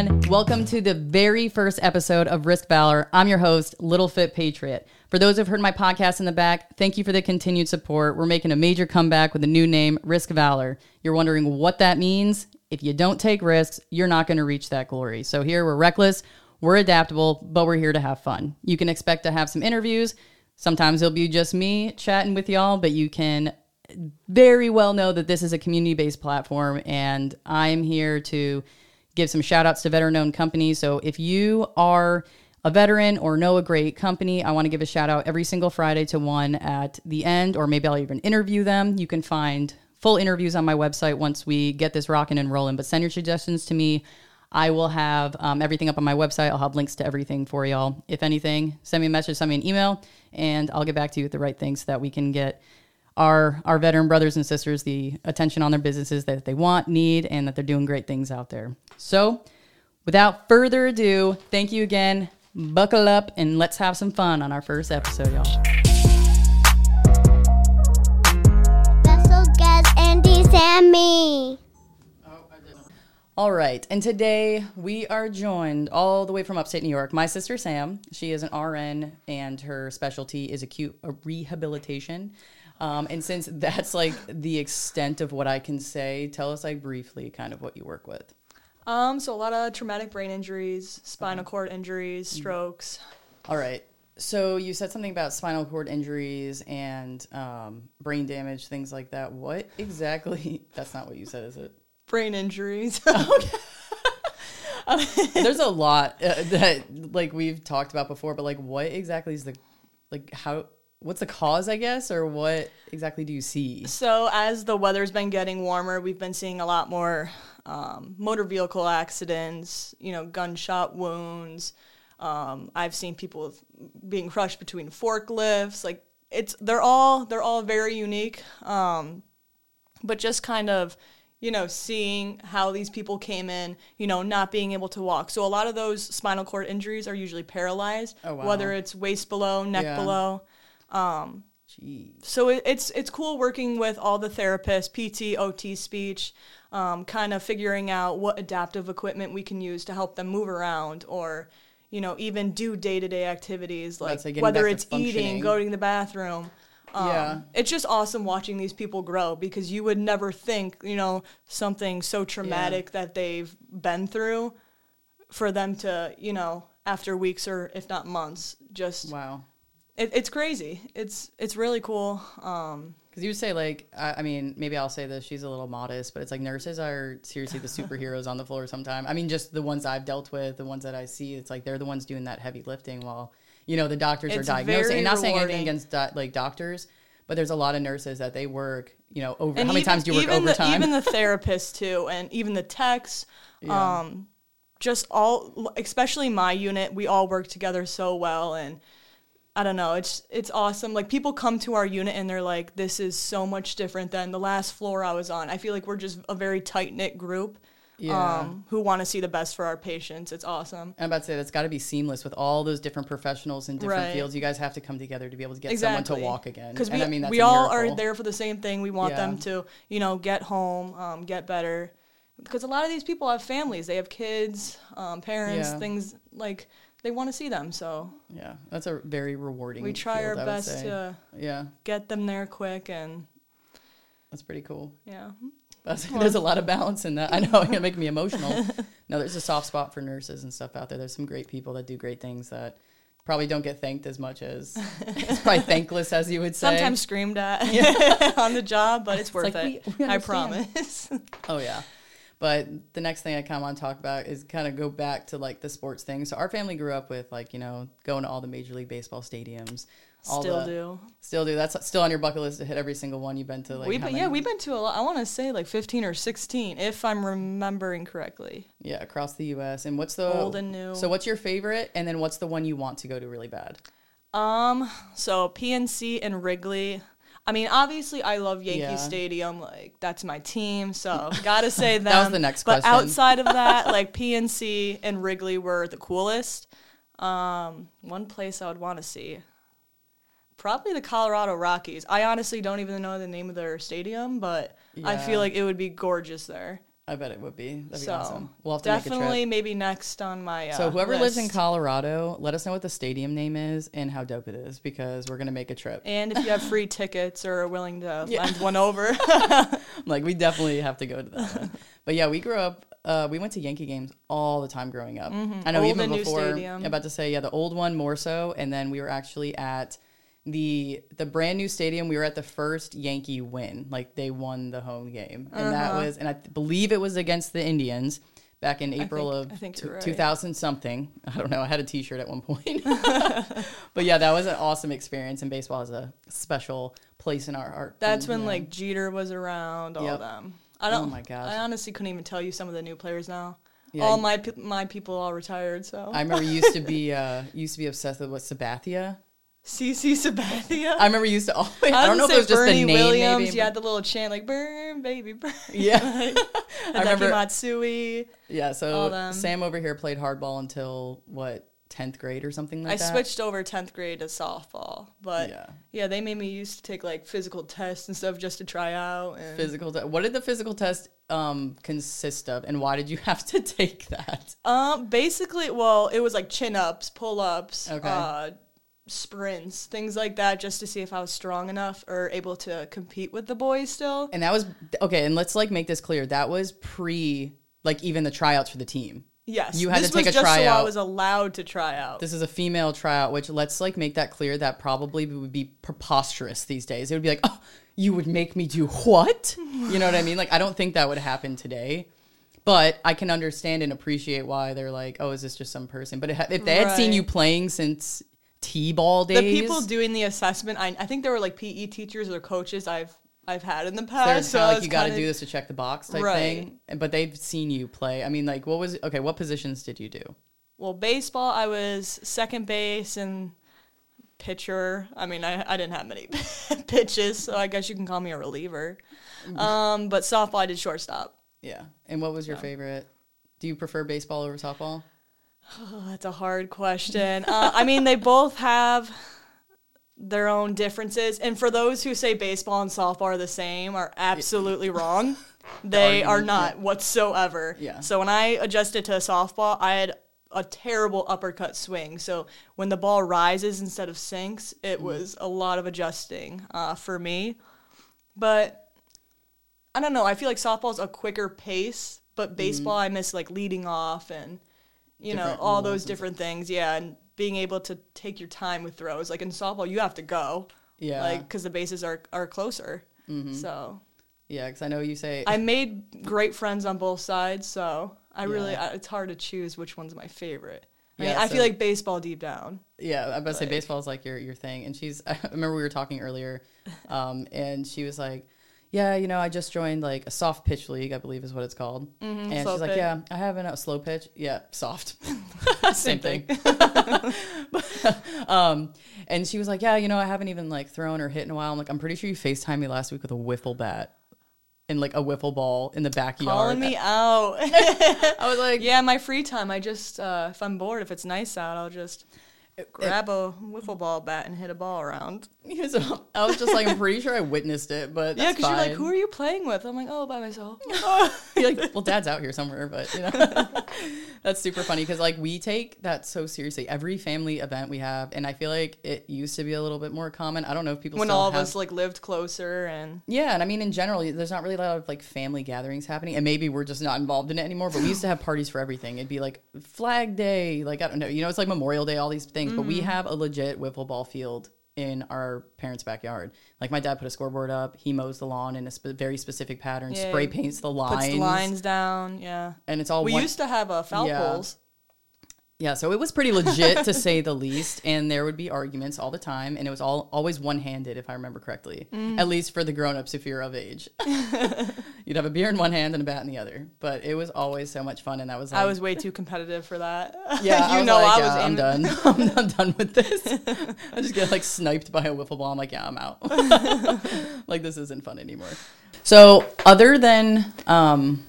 everyone. Welcome to the very first episode of Risk Valor. I'm your host, Little Fit Patriot. For those who've heard my podcast in the back, thank you for the continued support. We're making a major comeback with a new name, Risk Valor. You're wondering what that means? If you don't take risks, you're not going to reach that glory. So here we're reckless, we're adaptable, but we're here to have fun. You can expect to have some interviews. Sometimes it'll be just me chatting with y'all, but you can very well know that this is a community based platform and I'm here to give some shout outs to veteran owned companies. So if you are a veteran or know a great company, I want to give a shout out every single Friday to one at the end, or maybe I'll even interview them. You can find full interviews on my website once we get this rocking and rolling. But send your suggestions to me. I will have um, everything up on my website. I'll have links to everything for y'all. If anything, send me a message, send me an email, and I'll get back to you with the right things so that we can get our our veteran brothers and sisters the attention on their businesses that they want, need, and that they're doing great things out there. So, without further ado, thank you again. Buckle up and let's have some fun on our first episode, y'all. Special guest Andy Sammy. All right, and today we are joined all the way from upstate New York. My sister Sam, she is an RN, and her specialty is acute rehabilitation. Um, and since that's like the extent of what I can say, tell us like briefly kind of what you work with. Um, so a lot of traumatic brain injuries, spinal cord injuries, Mm-hmm. strokes. All right. So you said something about spinal cord injuries and um, brain damage, things like that. What exactly? That's not what you said, is it? Brain injuries. Okay. There's a lot uh, that like we've talked about before, but like what exactly is the like how what's the cause, I guess, or what exactly do you see? so as the weather's been getting warmer, we've been seeing a lot more um, motor vehicle accidents. You know, gunshot wounds. Um, I've seen people being crushed between forklifts. Like it's they're all they're all very unique. Um, but just kind of you know seeing how these people came in you know not being able to walk so a lot of those spinal cord injuries are usually paralyzed Oh, wow. whether it's waist below neck Yeah. below Gee. so it, it's it's cool working with all the therapists pt ot speech um, kind of figuring out what adaptive equipment we can use to help them move around or you know even do day-to-day activities like say whether it's eating going to the bathroom um, Yeah. it's just awesome watching these people grow because you would never think, you know, something so traumatic that they've been through for them to, you know, after weeks or if not months, just Wow. It, it's crazy. It's it's really cool. Um, Because you would say like, I, I mean, maybe I'll say this. She's a little modest, but it's like nurses are seriously the superheroes on the floor. Sometimes I mean, just the ones I've dealt with, the ones that I see. It's like they're the ones doing that heavy lifting, while you know the doctors are diagnosing. And not saying anything against do- like doctors, but there's a lot of nurses that they work. You know, over and how many times do you work even overtime? The, even the therapists too, and even the techs. Yeah. Um, just all, especially my unit, we all work together so well, and I don't know, it's it's awesome. Like people come to our unit and they're like, "This is so much different than the last floor I was on." I feel like we're just a very tight knit group, Yeah. um, who want to see the best for our patients. It's awesome. I'm about to say that's got to be seamless with all those different professionals in different Right. fields. You guys have to come together to be able to get Exactly. someone to walk again. Because we, I mean, that's we all are there for the same thing. We want them to, you know, get home, um, get better. Because a lot of these people have families, they have kids, um, parents, Yeah. things like they want to see them. So Yeah, that's a very rewarding. we try field, our best to Yeah, get them there quick, and that's pretty cool. yeah, there's a lot of balance in that. I know you're making me emotional. no, there's a soft spot for nurses and stuff out there. There's some great people that do great things that probably don't get thanked as much as it's probably thankless as you would say. sometimes screamed at on the job, but it's worth like, it. we- we I promise. Oh yeah. But the next thing I kind of want to talk about is kind of go back to like the sports thing. So our family grew up with like you know going to all the Major League Baseball stadiums. All Still the- do. Still do. That's still on your bucket list to hit every single one you've been to. Like we've been, yeah, we've been to a lot. I want to say like 15 or 16, if I'm remembering correctly. Yeah, across the U.S. And what's the Old and new. So what's your favorite? And then what's the one you want to go to really bad? Um, so PNC and Wrigley. I mean, obviously, I love Yankee Yeah. Stadium. Like, that's my team. So, gotta say them. That was the next but question. outside of that, like PNC and Wrigley were the coolest. Um, one place I would want to see, probably the Colorado Rockies. I honestly don't even know the name of their stadium, but I feel like it would be gorgeous there. I bet it would be. That'd be so awesome. We'll have to definitely make a trip. maybe next on my. Uh, So whoever lives in. Colorado, let us know what the stadium name is and how dope it is because we're gonna make a trip. and if you have free tickets or are willing to Yeah. lend one over, like we definitely have to go to that one. But yeah, we grew up. Uh, we went to Yankee games all the time growing up. I know Mm-hmm. Old even before. I'm about to say yeah, the old one more so, and then we were actually at the the brand new stadium. We were at the first Yankee win, like they won the home game, and that Uh-huh. was, and I believe it was against the Indians back in April think- of I right. 2000 something. I don't know. I had a T-shirt at one point, but yeah, that was an awesome experience. And baseball is a special place in our heart. that's and, when know, like Jeter was around. All Yep. them. I don't. Oh my gosh. I honestly couldn't even tell you some of the new players now. Yeah, all my pe- my people all retired. So I remember used to be uh used to be obsessed with what Sabathia. CC Sabathia. I remember you used to always. I, I, don't know if it was just Bernie the name. Williams. maybe, You had the little chant like "Burn, baby, burn." Yeah. I remember. Matsui. Yeah, so. Sam over here played hardball until what tenth grade or something like I that. I switched over tenth grade to softball, but Yeah. yeah. they made me used to take like physical tests and stuff just to try out. And Physical. Te- what did the physical test um consist of, and why did you have to take that? Um, basically, well, it was like chin ups, pull ups, Okay. uh, sprints, things like that, just to see if I was strong enough or able to compete with the boys still. And that was okay. And let's like make this clear. That was pre like even the tryouts for the team. Yes, You had this to take was a just so I was allowed to try out. This is a female tryout, which let's like make that clear. That probably would be preposterous these days. It would be like, oh, you would make me do what? You know what I mean? Like, I don't think that would happen today. But I can understand and appreciate why they're like, oh, is this just some person? But ha- if they had seen you playing since t-ball days, the people doing the assessment, I, I think there were like PE teachers or coaches I've I've had in the past. kind so like you got to do this to check the box type Right. thing. But they've seen you play. I mean, like, what was okay? What positions did you do? Well, baseball, I was second base and pitcher. I mean, I, I didn't have many pitches, so I guess you can call me a reliever. Mm-hmm. Um, but softball, I did shortstop. Yeah. And what was your favorite? Do you prefer baseball over softball? Oh, that's a hard question. Uh, I mean, they both have their own differences, and for those who say baseball and softball are the same, are absolutely wrong. They are not whatsoever. Yeah. So when I adjusted to softball, I had a terrible uppercut swing. So when the ball rises instead of sinks, it Mm-hmm. was a lot of adjusting uh, for me. But I don't know. I feel like softball's a quicker pace, but baseball I miss like leading off and you know Mm-hmm. All those different things. Yeah, and being able to take your time with throws. Like in softball, you have to go. Yeah. Mm-hmm. Like because the bases are are closer. So Yeah, because I know you say I made great friends on both sides. So I really I, it's hard to choose which one's my favorite. I Yeah, mean, I so- feel like baseball deep down. Yeah, I'm about to say baseball is like your your thing. And she's I remember we were talking earlier, um, and she was like, Yeah, you know, I just joined like a soft pitch league, I believe is what it's called. and slow she's like, pitch. Yeah, I have a slow pitch. Yeah, soft. Same thing. um, and she was like, Yeah, you know, I haven't even like thrown or hit in a while. I'm like, I'm pretty sure you FaceTimed me last week with a wiffle bat and like a wiffle ball in the backyard. Calling me out. I was like, yeah, my free time. I just uh, if I'm bored, if it's nice out, I'll just grab a wiffle ball bat and hit a ball around. So I was just like, I'm pretty sure I witnessed it, but yeah, because you're like, who are you playing with? I'm like, oh, by myself. You're like, well, dad's out here somewhere, but you know, that's super funny because like we take that so seriously. Every family event we have, and I feel like it used to be a little bit more common. I don't know if people when still all of have- us like lived closer and Yeah, and I mean in general, there's not really a lot of like family gatherings happening, and maybe we're just not involved in it anymore. But we used to have parties for everything. It'd be like Flag Day, like I don't know, you know, it's like Memorial Day, all these things. But Mm-hmm. we have a legit wiffle ball field in our parents' backyard. Like my dad put a scoreboard up, he mows the lawn in a spe- very specific pattern, Yeah, spray paints the puts lines, the lines down. Yeah, and it's all we one- used to have uh, foul Yeah. poles. Yeah, so it was pretty legit to say the least, and there would be arguments all the time, and it was all always one handed, if I remember correctly. Mm. At least for the grown ups, if you're of age, you'd have a beer in one hand and a bat in the other. But it was always so much fun, and that was like, I was way too competitive for that. yeah, you I know, like, I yeah, was. I'm done. I'm, I'm done with this. I just get like sniped by a wiffle ball. I'm like, yeah, I'm out. like this isn't fun anymore. So other than um,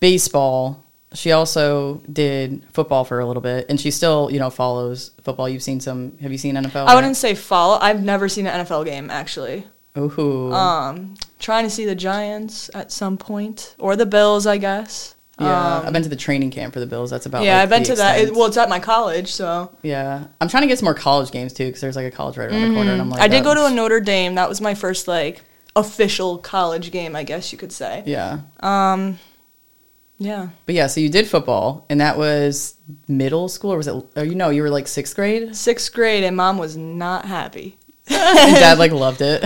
baseball, she also did football for a little bit, and she still, you know, follows football. You've seen some. Have you seen NFL? I wouldn't say follow. I've never seen an NFL game actually. Ooh. Um, trying to see the Giants at some point or the Bills, I guess. Yeah, Um, I've been to the training camp for the Bills. That's about. yeah, like, I've been to that. It, well, it's at my college, so yeah, I'm trying to get some more college games too because there's like a college right around the corner. And I'm like, Mm-hmm. I did go to a Notre Dame. That was my first like official college game, I guess you could say. Yeah, Um, yeah. but yeah, so you did football, and that was middle school, or was it? Or you know, you were like sixth grade, Sixth grade, and mom was not happy. And dad like loved it.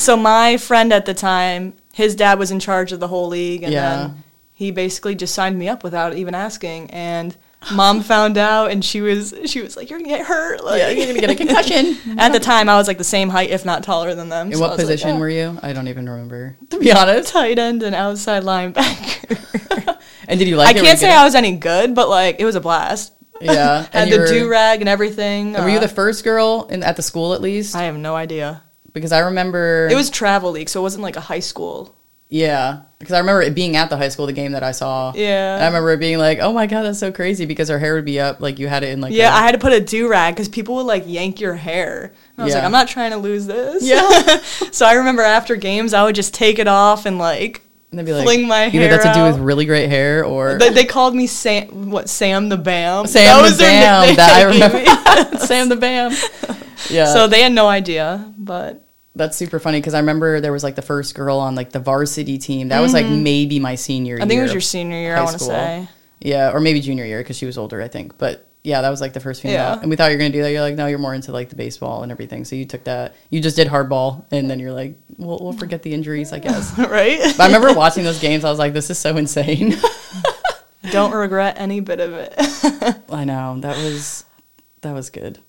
So my friend at the time, his dad was in charge of the whole league, and Yeah. then he basically just signed me up without even asking. And mom found out, and she was she was like, "You're gonna get hurt." Like, yeah, you're gonna get a concussion. At the time, I was like the same height, if not taller than them. In so what was like, position "Oh." were you? I don't even remember, to be honest. Tight end and outside linebacker. And did you like I can't say? I was any good, but like it was a blast. Yeah, Had you the do rag and everything. Were you uh, the first girl in, at the school at least? I have no idea. because I remember It was travel league, so it wasn't like a high school. Yeah, because I remember it being at the high school, the game that I saw. Yeah. And I remember it being like, "Oh my god, that's so crazy!" Because her hair would be up, like you had it in like. Yeah, a- I had to put a do rag because people would like yank your hair. And I was like, I'm not trying to lose this. Yeah. so I remember after games, I would just take it off and like and they'd be like, fling my either that's to do with really great hair or they, they called me Sam. What Sam the Bam? Sam That the Bam. That I remember. Sam the Bam. Yeah. So they had no idea, but that's super funny because I remember there was like the first girl on like the varsity team. That was like maybe my senior year. Mm-hmm. I think it was your senior year. I want to say. Yeah, or maybe junior year because she was older, I think. But yeah, that was like the first female. Yeah. And we thought you were gonna do that. You're like, no, you're more into like the baseball and everything. So you took that. You just did hardball, and then you're like, we'll, we'll forget the injuries, I guess. right? But I remember watching those games. I was like, this is so insane. Don't regret any bit of it. I know that was that was good.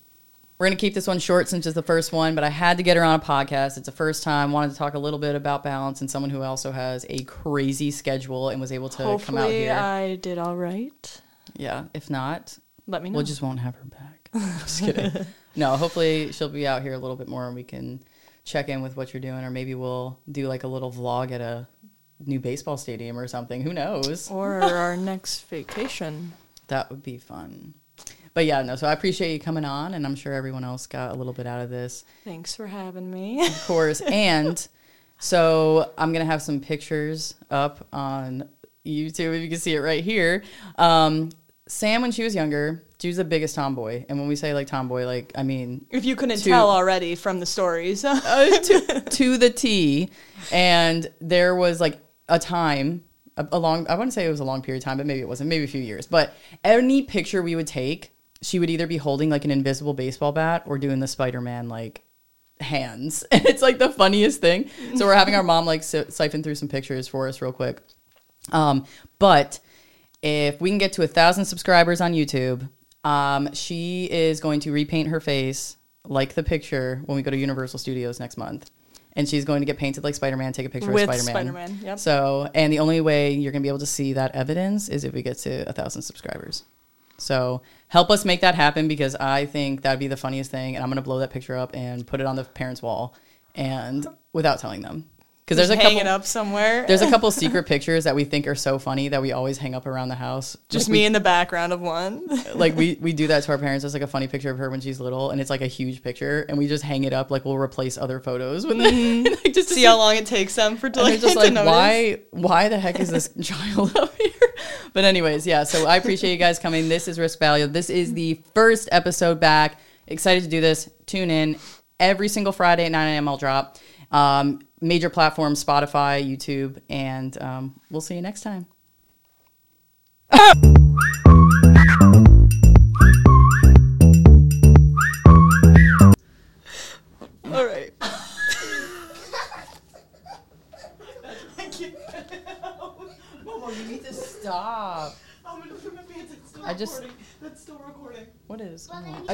We're gonna keep this one short since it's the first one, but I had to get her on a podcast. It's the first time. Wanted to talk a little bit about balance and someone who also has a crazy schedule and was able to come out here. I did all right. yeah, if not, Let me know. we just won't have her back. just kidding. No, hopefully she'll be out here a little bit more and we can check in with what you're doing, or maybe we'll do like a little vlog at a new baseball stadium or something. Who knows? or our next vacation. That would be fun. But yeah, no, so I appreciate you coming on, and I'm sure everyone else got a little bit out of this, Thanks for having me. of course. and so I'm going to have some pictures up on YouTube if you can see it right here. Um, Sam, when she was younger, she was the biggest tomboy. And when we say like tomboy, like, I mean, If you couldn't To- tell already from the stories. uh, to, to the T. And there was like a time, a, a long, I wouldn't say it was a long period of time, but maybe it wasn't, maybe a few years. But any picture we would take, she would either be holding like an invisible baseball bat or doing the Spider Man like hands. And it's like the funniest thing. So we're having our mom like si- siphon through some pictures for us real quick. Um, but if we can get to a thousand subscribers on YouTube, um, she is going to repaint her face like the picture when we go to Universal Studios next month. And she's going to get painted like Spider Man, take a picture With of Spider Man. Spider-Man, yep. So, and the only way you're going to be able to see that evidence is if we get to a thousand subscribers. So help us make that happen because I think that'd be the funniest thing. And I'm going to blow that picture up and put it on the parents' wall and without telling them. Because there's a hang couple, it up somewhere. there's a couple secret pictures that we think are so funny that we always hang up around the house. just Like, me we, in the background of one. like we we do that to our parents. There's like a funny picture of her when she's little, and it's like a huge picture, and we just hang it up. Like we'll replace other photos with it, like, just to See how long it takes them for to, like, just like, notice. why, why the heck is this child up here? But anyways, yeah. So I appreciate you guys coming. This is Risk Valor. This is the first episode back. Excited to do this. Tune in every single Friday at 9 a.m. I'll drop. Um, major platforms: Spotify, YouTube, and um, we'll see you next time. All right. Momo, you need to stop. I'm gonna put my pants. It's still I just- recording. That's still recording. What is? Well, Hold on. then I